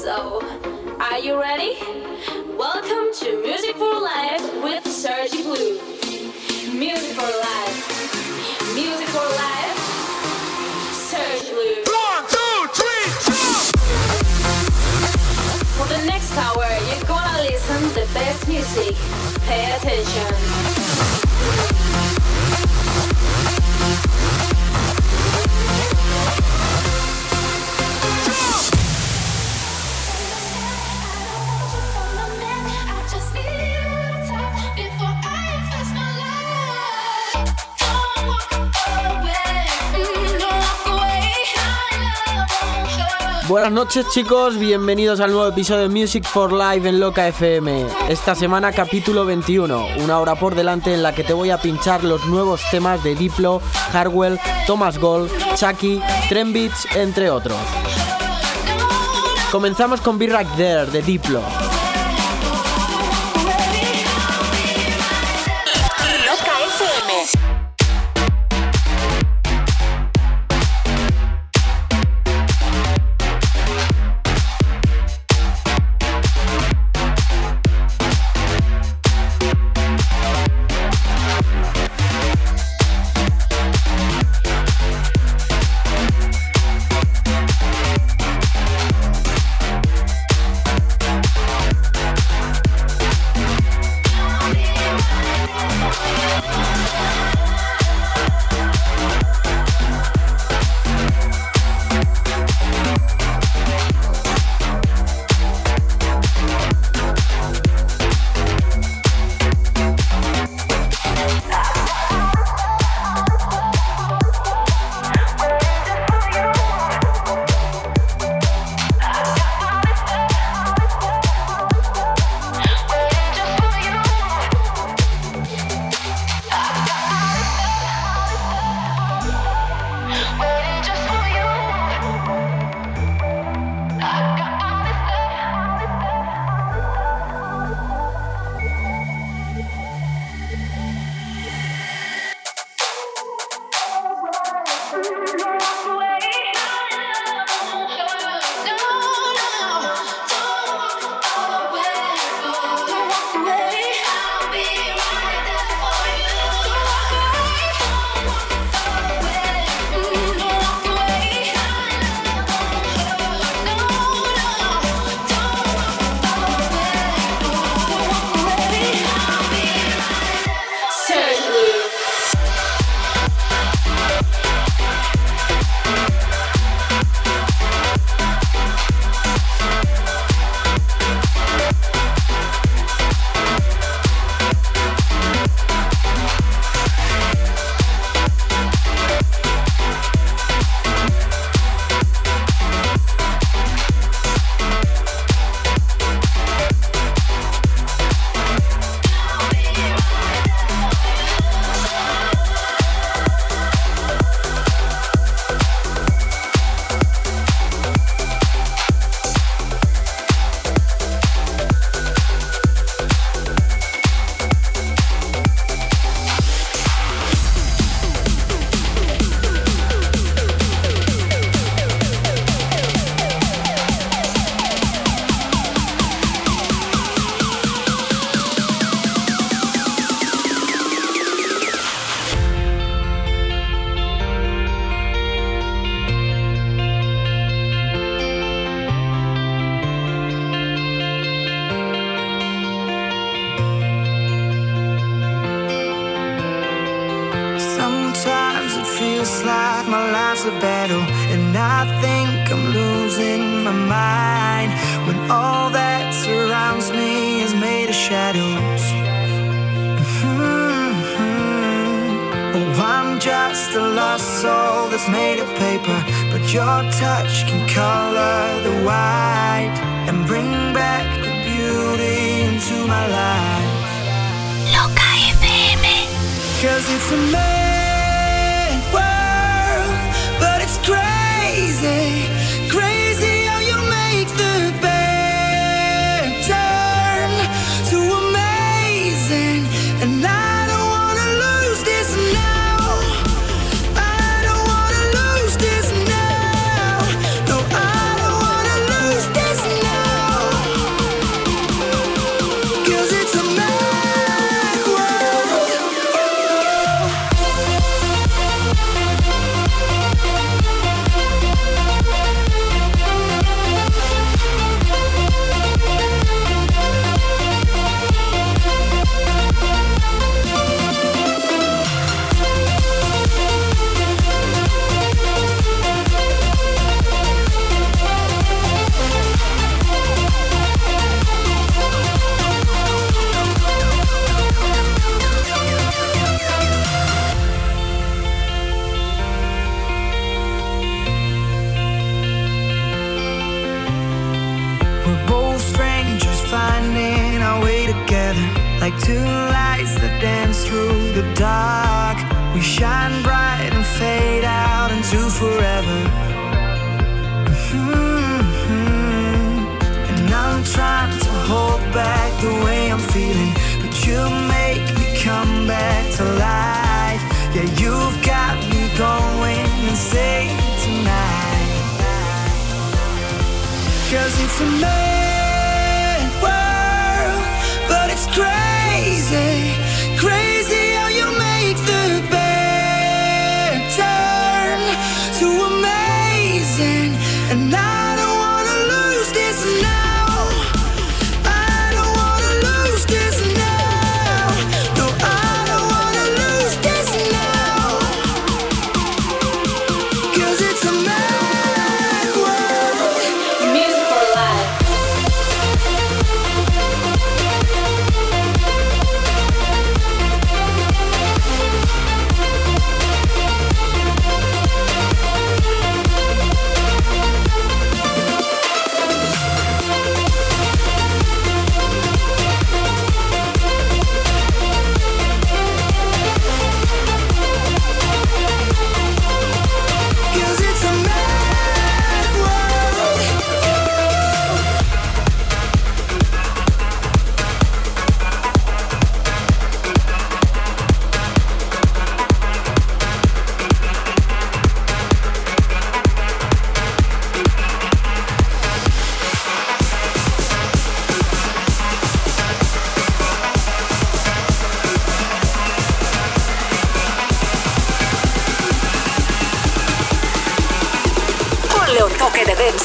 So, are you ready? Welcome to Music for Life with Sergi Blue. Music for Life. Music for Life. Sergi Blue. One, two, three, four. For the next hour, you're gonna listen to the best music. Pay attention. Buenas noches chicos, bienvenidos al nuevo episodio de Music for Life en Loca FM. Esta semana capítulo 21, una hora por delante en la que te voy a pinchar los nuevos temas de Diplo, Harwell, Thomas Gold, Chucky, Trend Beats, entre otros. Comenzamos con Be Right There de Diplo.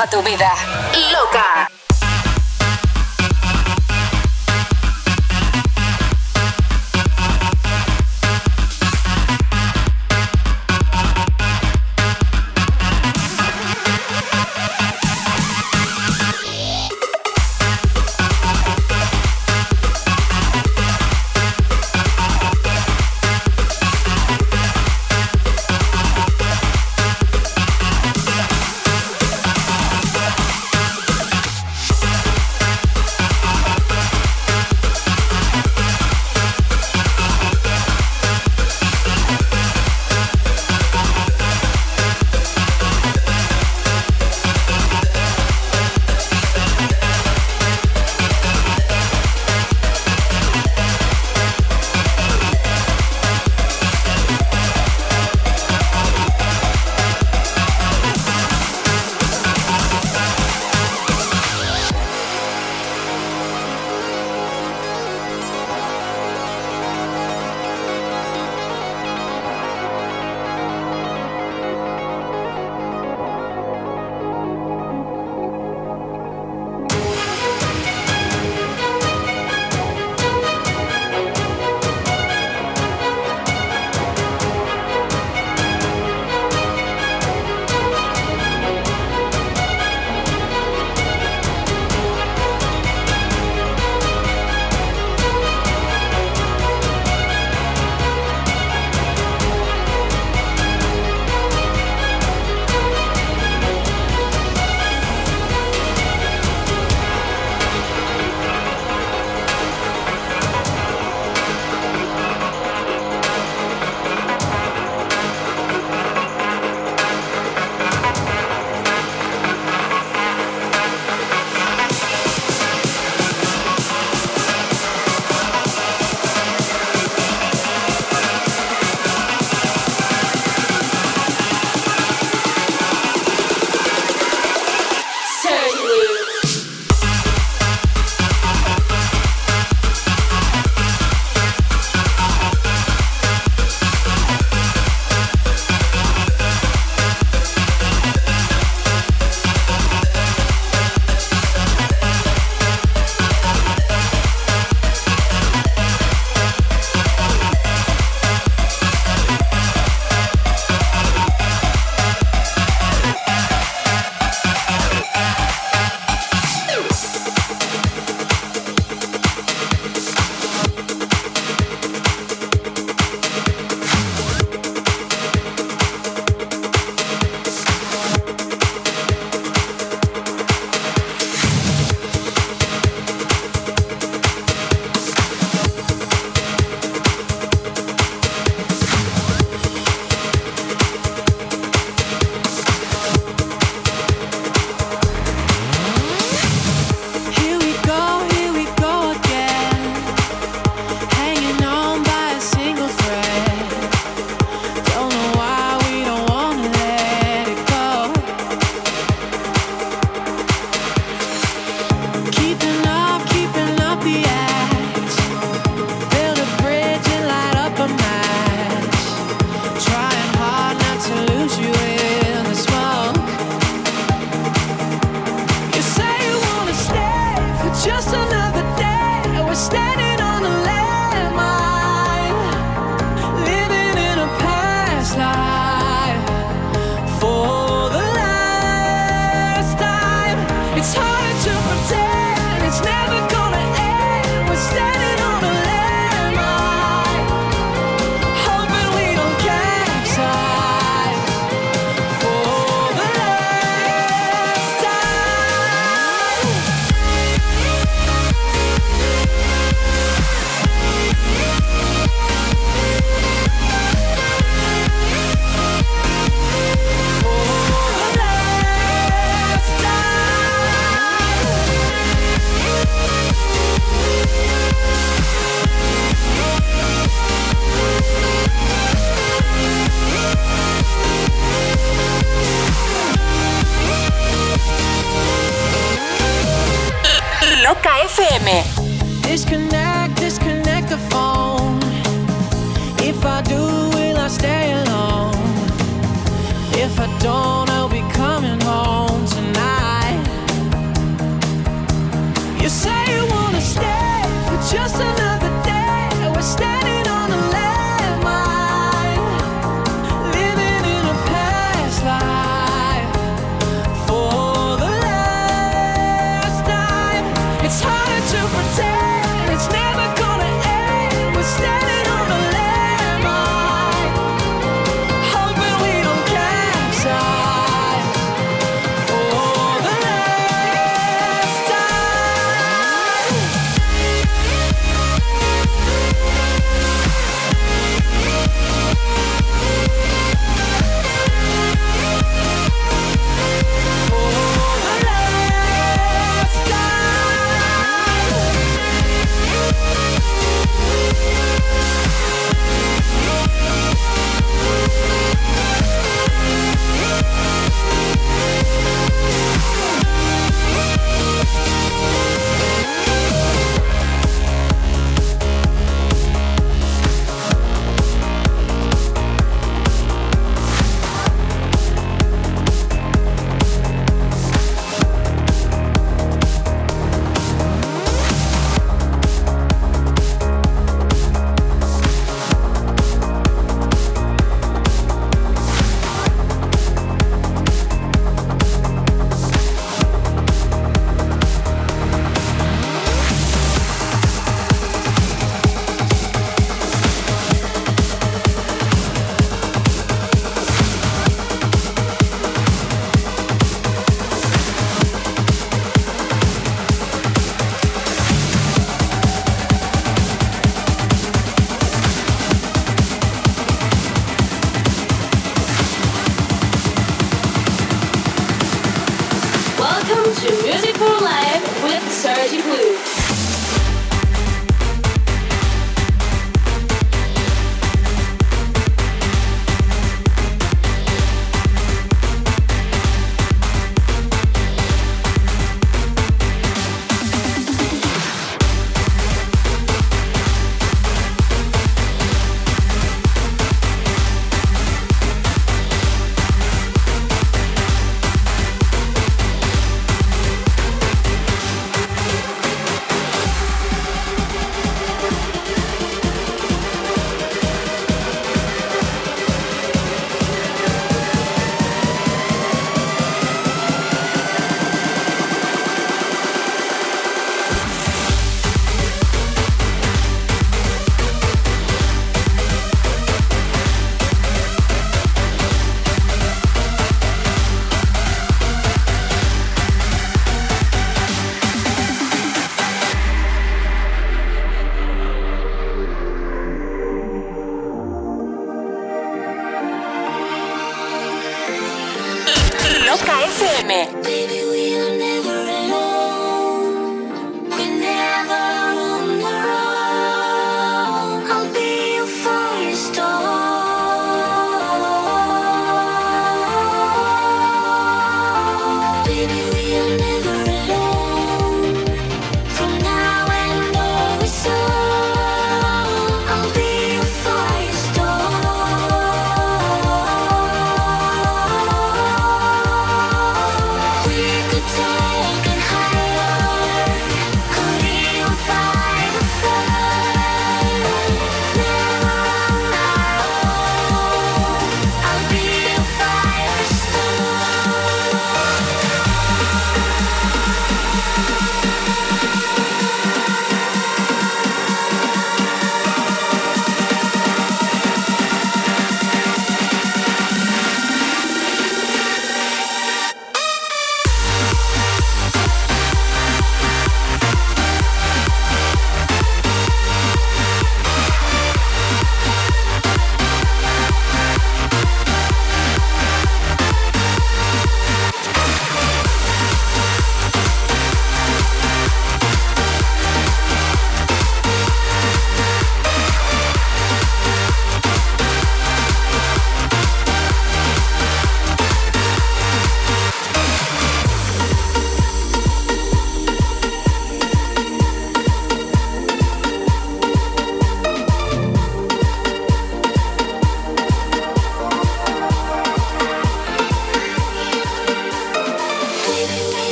A tu vida.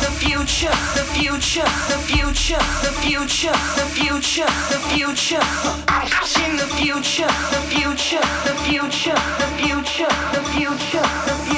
the future, the future, the future, the future, the future, the future. I'm in the future, the future, the future, the future, the future, the future.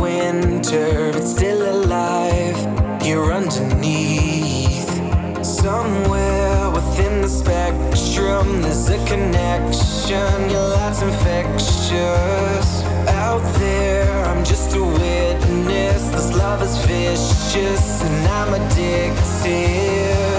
winter, but still alive. You're underneath. Somewhere within the spectrum, there's a connection. Your light's infectious. Out there, I'm just a witness. This love is vicious, and I'm addicted.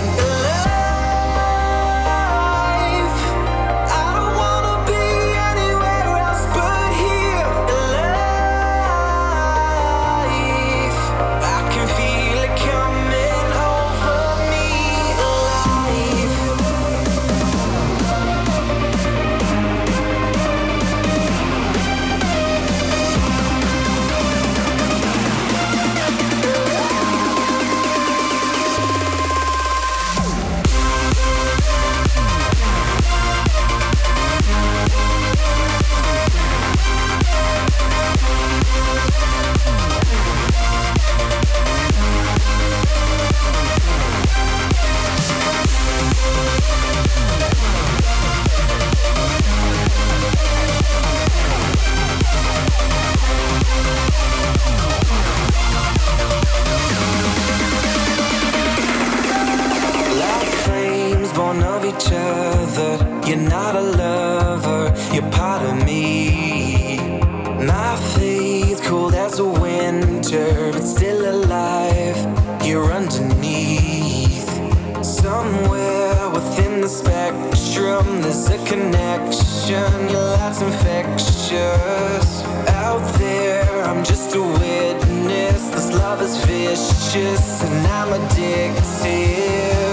each other. You're not a lover, you're part of me. My faith, cold as a winter, but still alive. You're underneath. Somewhere within the spectrum, there's a connection. Your light's infectious. Out there, I'm just a witness. This love is vicious, and I'm addicted.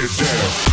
get down.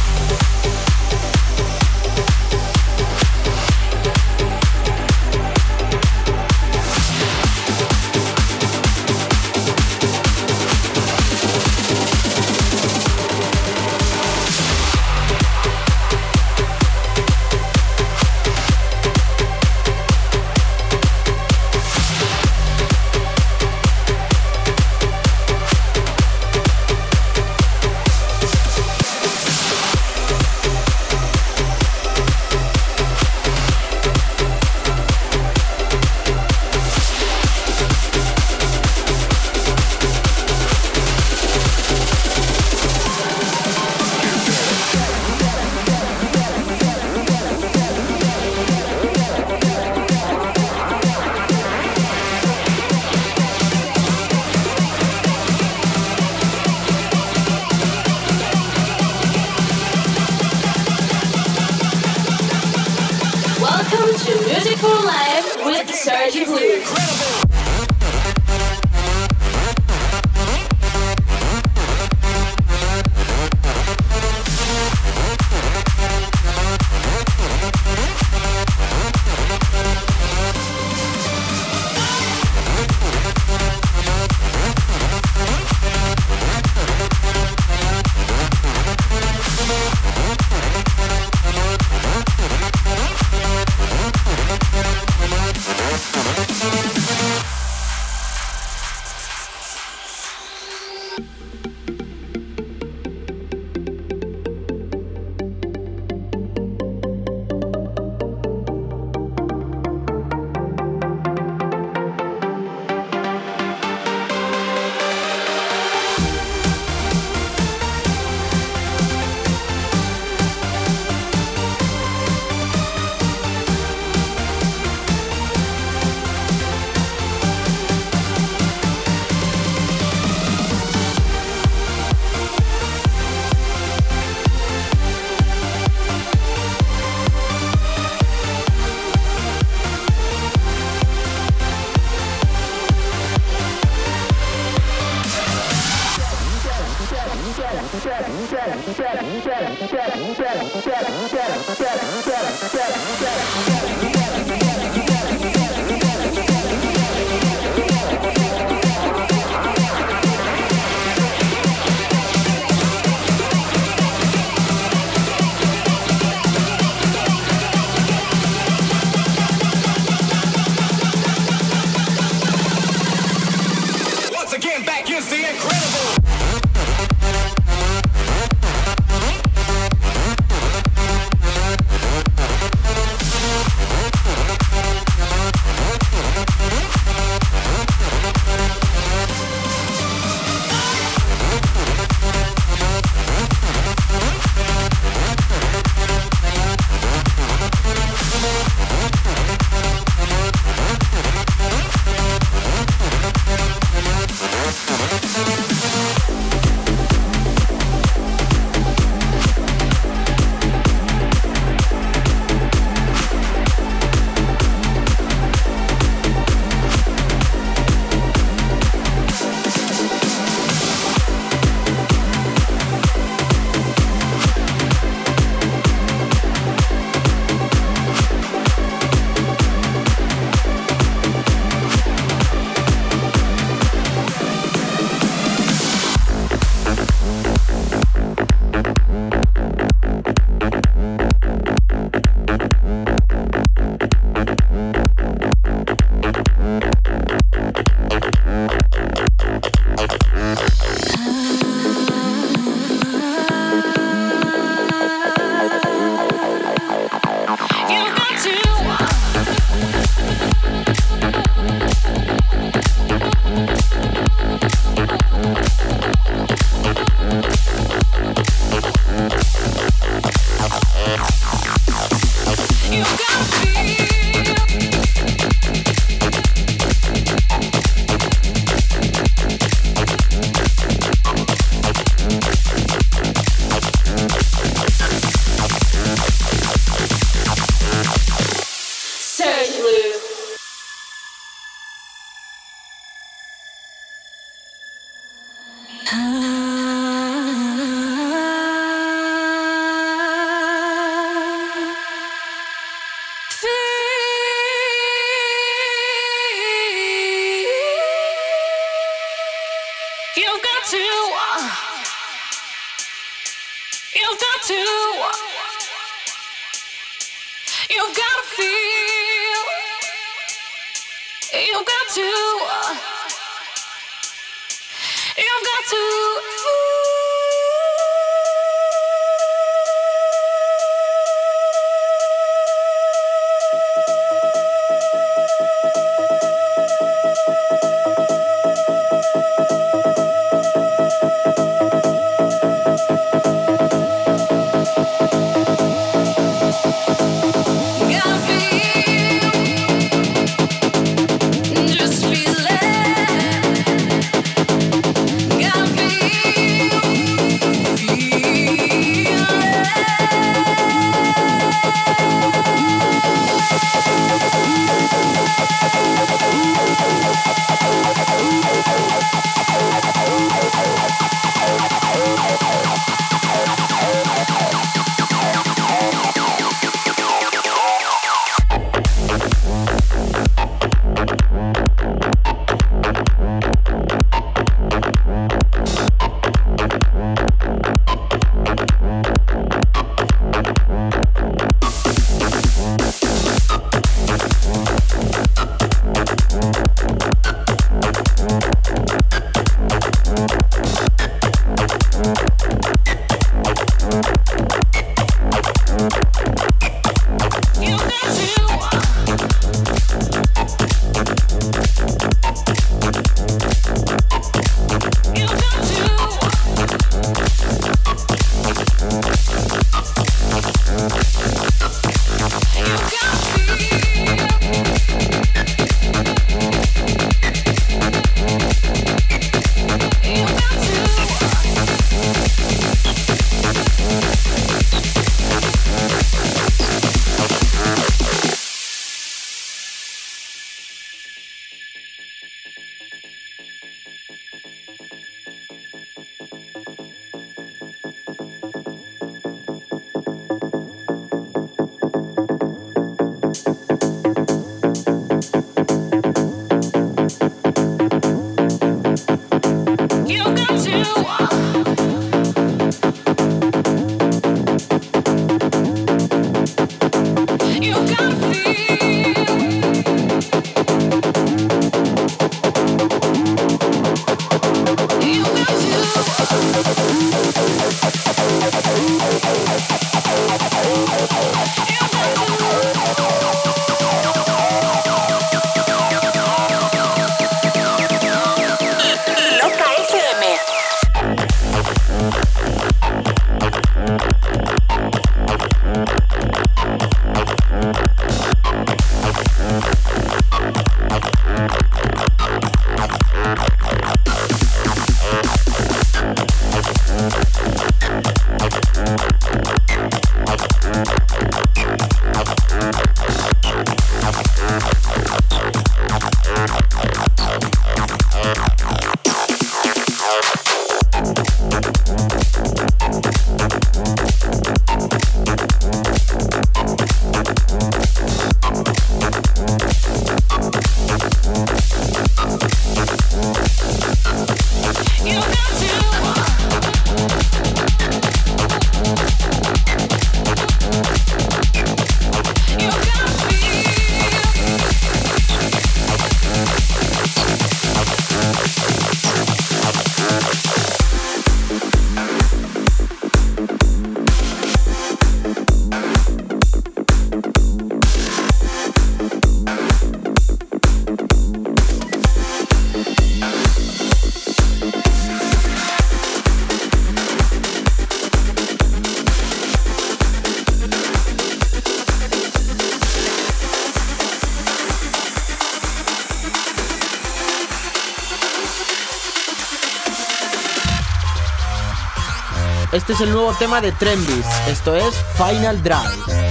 Este es el nuevo tema de Trendbeats. Esto es Final Drive.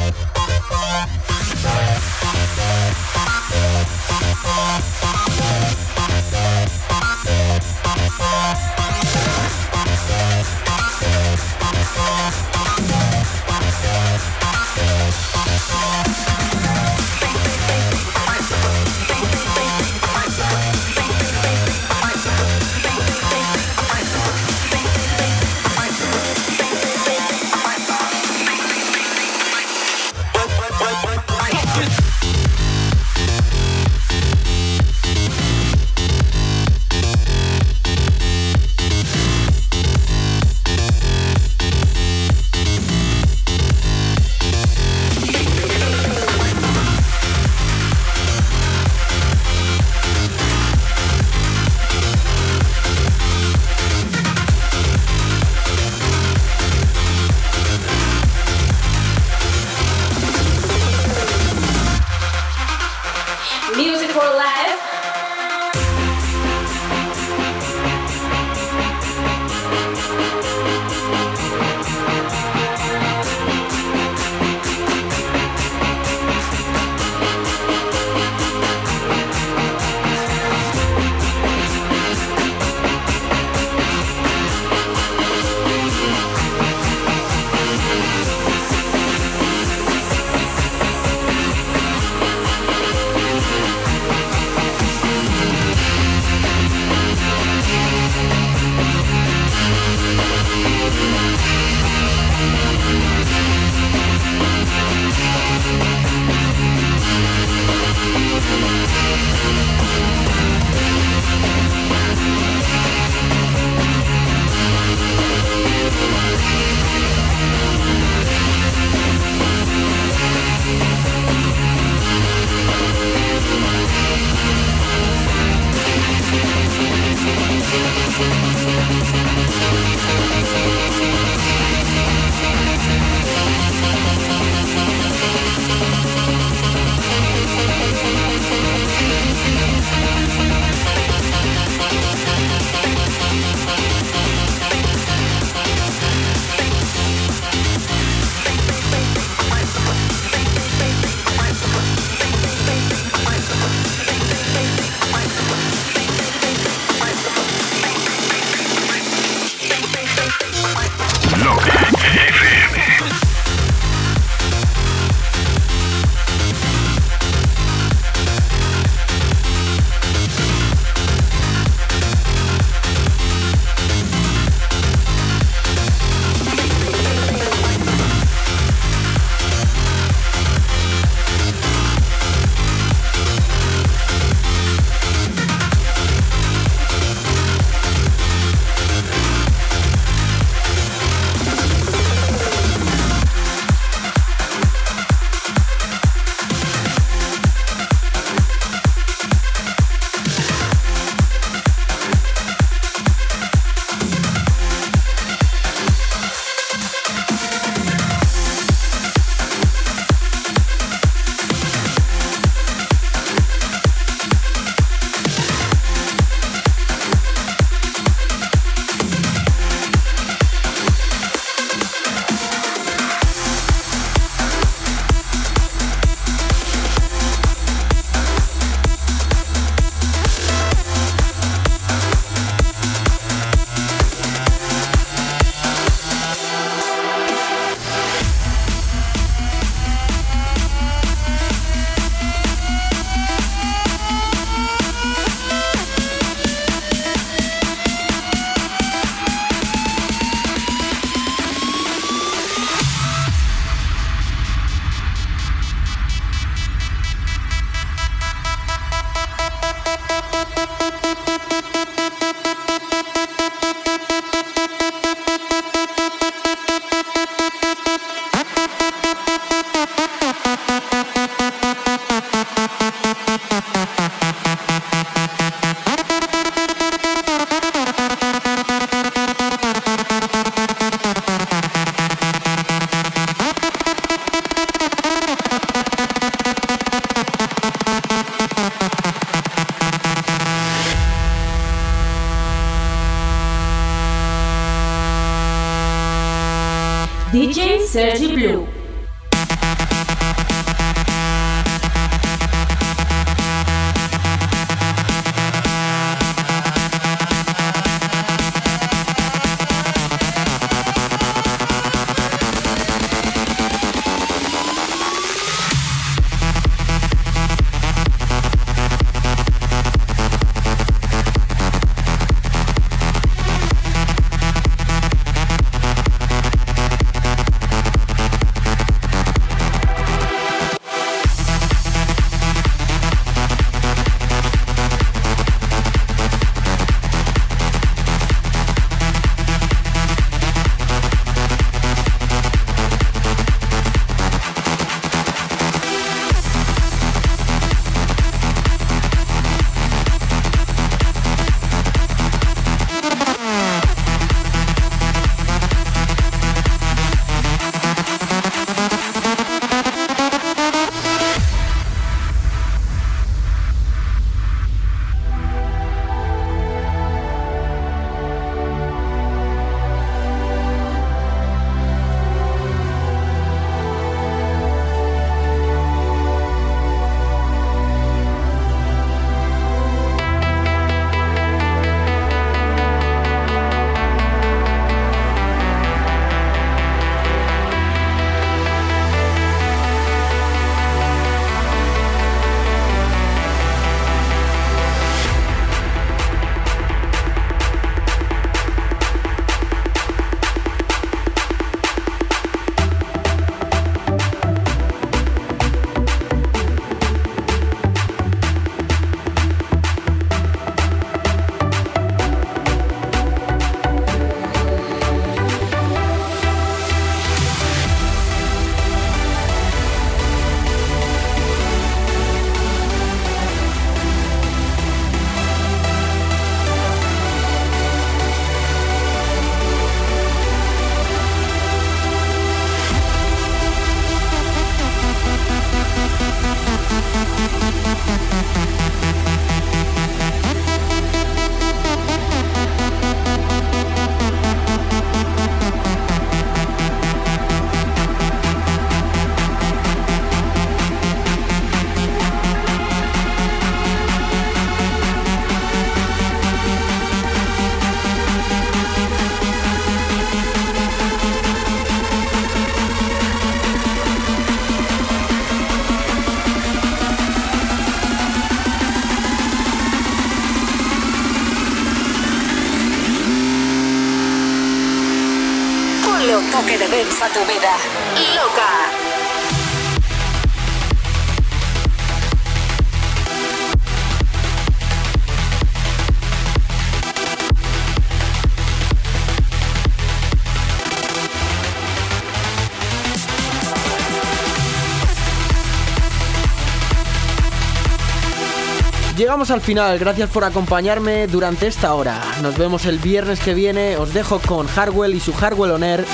Al final, gracias por acompañarme durante esta hora. Nos vemos el viernes que viene, os dejo con Harwell y su Harwell On Air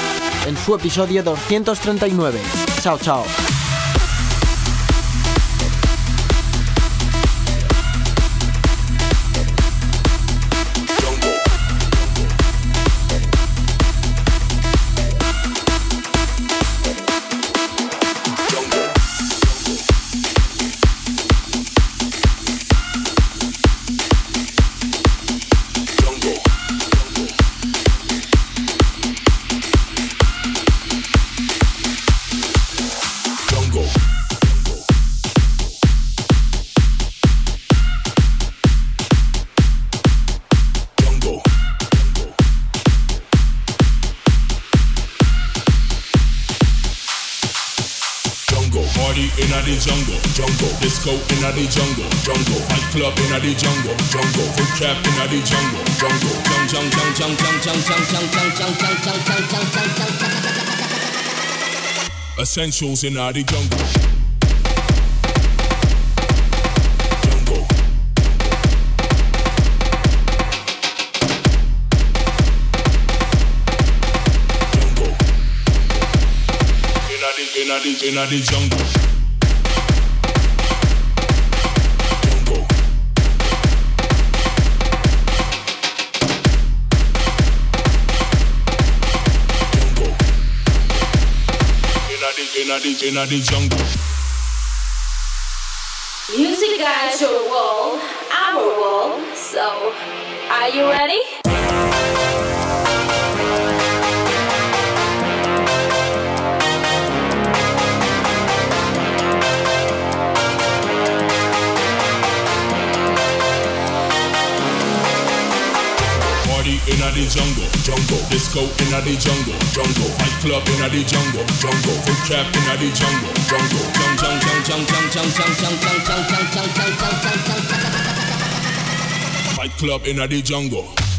en su episodio 239. Chao, chao. Disco in the jungle, jungle. Fight club in the jungle, jungle. Foot trap in the jungle, jungle. Jung jung jung jung jung jung jung jung jung jung jung jung jung jung jung Essentials in the jungle. In the jungle. Music guys, this jungle. Music guys, your wall, our wall. So, are you ready? In the jungle, jungle. Disco in the jungle, jungle. Fight club in the jungle, jungle. Foot trap in the jungle, jungle. Jung jung jung jung jung jung jung jung jung jung jung jung jung jung jung jung. Fight club in the jungle.